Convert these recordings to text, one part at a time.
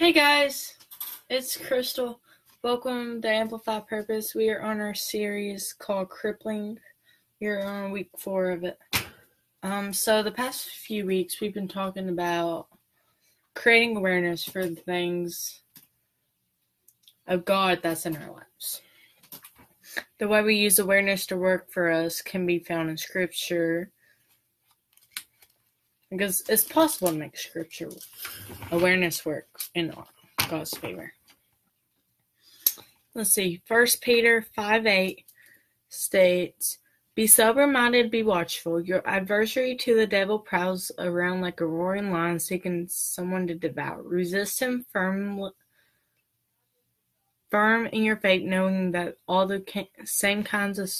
Hey guys, it's Crystal. Welcome to Amplify Purpose. We are on our series called Crippling. We're on week four of it. Um, so the past few weeks we've been talking about creating awareness for the things of God that's in our lives. The way we use awareness to work for us can be found in Scripture because it's possible to make Scripture awareness work in God's favor. Let's see. First Peter 5 8 states, Be sober minded, be watchful. Your adversary to the devil prowls around like a roaring lion seeking someone to devour. Resist him firm, firm in your faith, knowing that all the same kinds of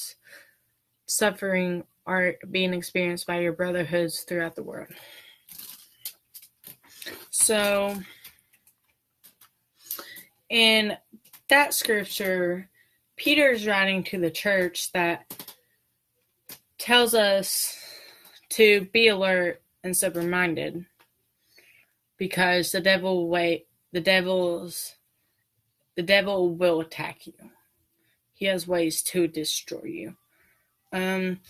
suffering are being experienced by your brotherhoods throughout the world. So, in that scripture, Peter is writing to the church that tells us to be alert and sober minded because the devil wait the devil's the devil will attack you. He has ways to destroy you. Um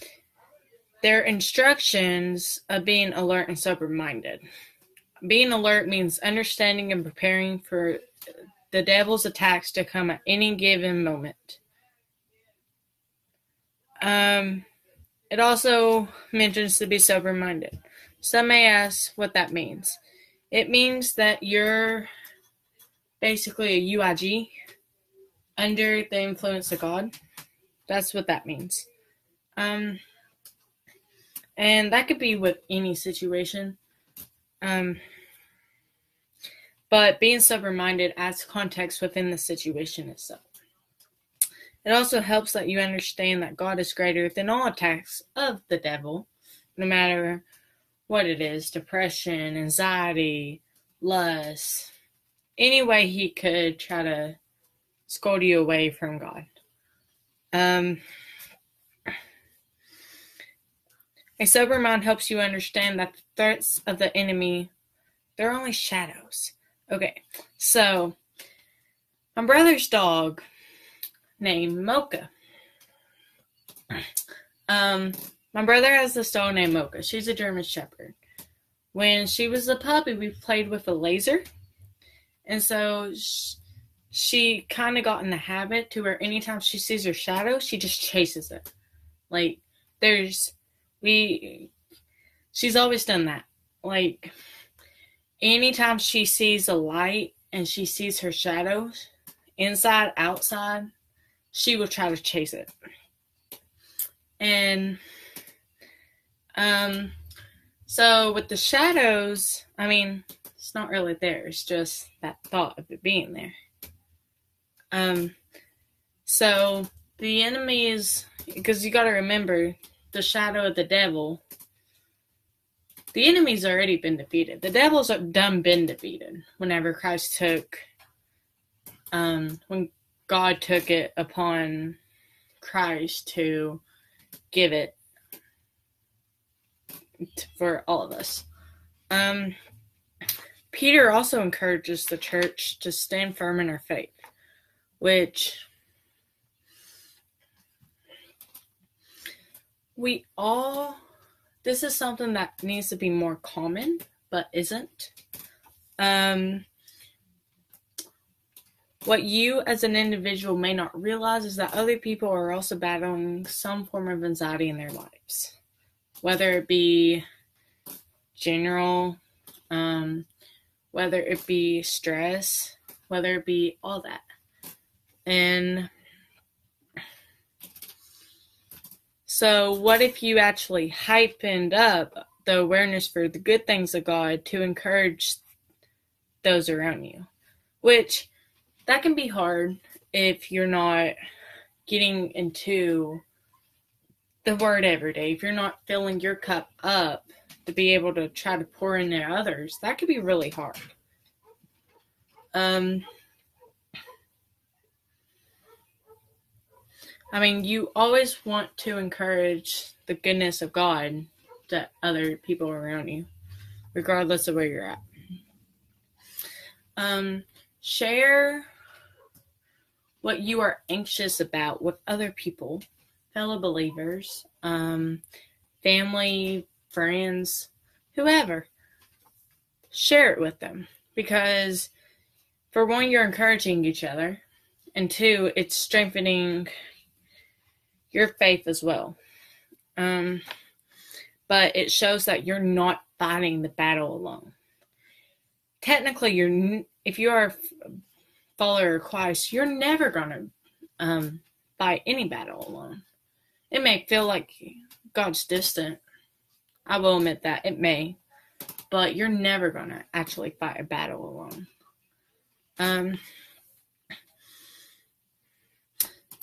their instructions of being alert and sober minded. Being alert means understanding and preparing for the devil's attacks to come at any given moment. Um, it also mentions to be sober minded. Some may ask what that means. It means that you're basically a UIG under the influence of God. That's what that means. Um, and that could be with any situation. Um, but being sober minded adds context within the situation itself. It also helps that you understand that God is greater than all attacks of the devil, no matter what it is depression, anxiety, lust, any way he could try to scold you away from God. Um, a sober mind helps you understand that the threats of the enemy they're only shadows. Okay, so my brother's dog named Mocha. Um, my brother has this dog named Mocha. She's a German Shepherd. When she was a puppy, we played with a laser, and so she, she kind of got in the habit to where anytime she sees her shadow, she just chases it. Like there's we, she's always done that. Like anytime she sees a light and she sees her shadows, inside, outside, she will try to chase it. And um so with the shadows, I mean, it's not really there. It's just that thought of it being there. Um so the enemy is because you got to remember the shadow of the devil the enemy's already been defeated. The devil's done been defeated whenever Christ took, um, when God took it upon Christ to give it for all of us. Um, Peter also encourages the church to stand firm in our faith, which we all this is something that needs to be more common, but isn't. Um, what you as an individual may not realize is that other people are also battling some form of anxiety in their lives, whether it be general, um, whether it be stress, whether it be all that. And So, what if you actually heightened up the awareness for the good things of God to encourage those around you? Which that can be hard if you're not getting into the word every day. If you're not filling your cup up to be able to try to pour in there others, that could be really hard. Um, I mean, you always want to encourage the goodness of God to other people around you, regardless of where you're at. Um, share what you are anxious about with other people, fellow believers, um, family, friends, whoever. Share it with them because, for one, you're encouraging each other, and two, it's strengthening your faith as well. Um, but it shows that you're not fighting the battle alone. Technically, you're if you are a follower of Christ, you're never gonna um, fight any battle alone. It may feel like God's distant. I will admit that it may, but you're never gonna actually fight a battle alone. Um,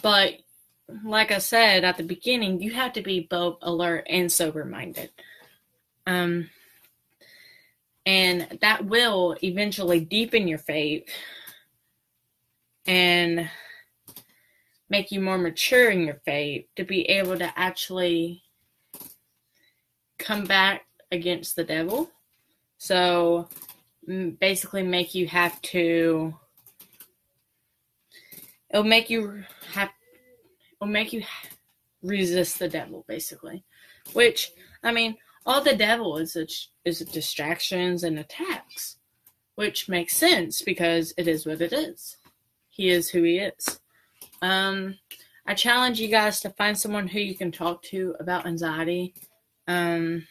but like I said at the beginning, you have to be both alert and sober minded. Um, and that will eventually deepen your faith and make you more mature in your faith to be able to actually come back against the devil. So basically make you have to it'll make you have will make you resist the devil, basically. Which, I mean, all the devil is a, is distractions and attacks, which makes sense because it is what it is. He is who he is. Um, I challenge you guys to find someone who you can talk to about anxiety. Um,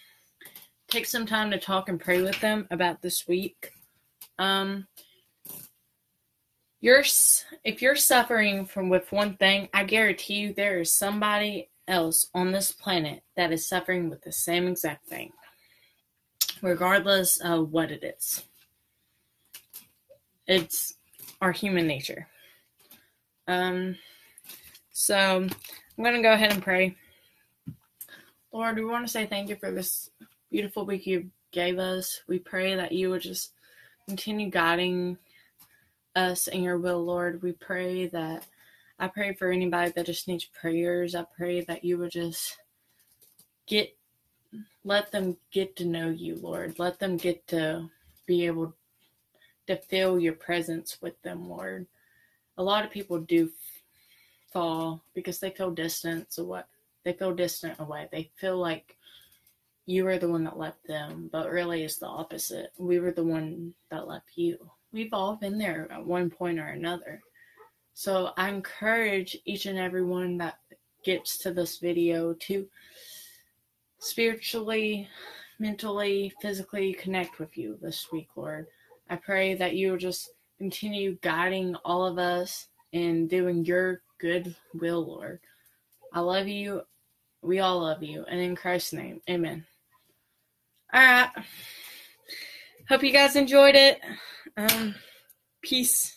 take some time to talk and pray with them about this week. Um, you're if you're suffering from with one thing, I guarantee you there is somebody else on this planet that is suffering with the same exact thing, regardless of what it is. It's our human nature. Um, so I'm gonna go ahead and pray. Lord, we want to say thank you for this beautiful week you gave us. We pray that you would just continue guiding us in your will, Lord. We pray that I pray for anybody that just needs prayers. I pray that you would just get let them get to know you, Lord. Let them get to be able to feel your presence with them, Lord. A lot of people do fall because they feel distant so what they feel distant away. They feel like you are the one that left them, but really it's the opposite. We were the one that left you we've all been there at one point or another. So I encourage each and every one that gets to this video to spiritually, mentally, physically connect with you this week, Lord. I pray that you will just continue guiding all of us and doing your good will, Lord. I love you. We all love you. And in Christ's name, amen. All right. Hope you guys enjoyed it. Um, peace.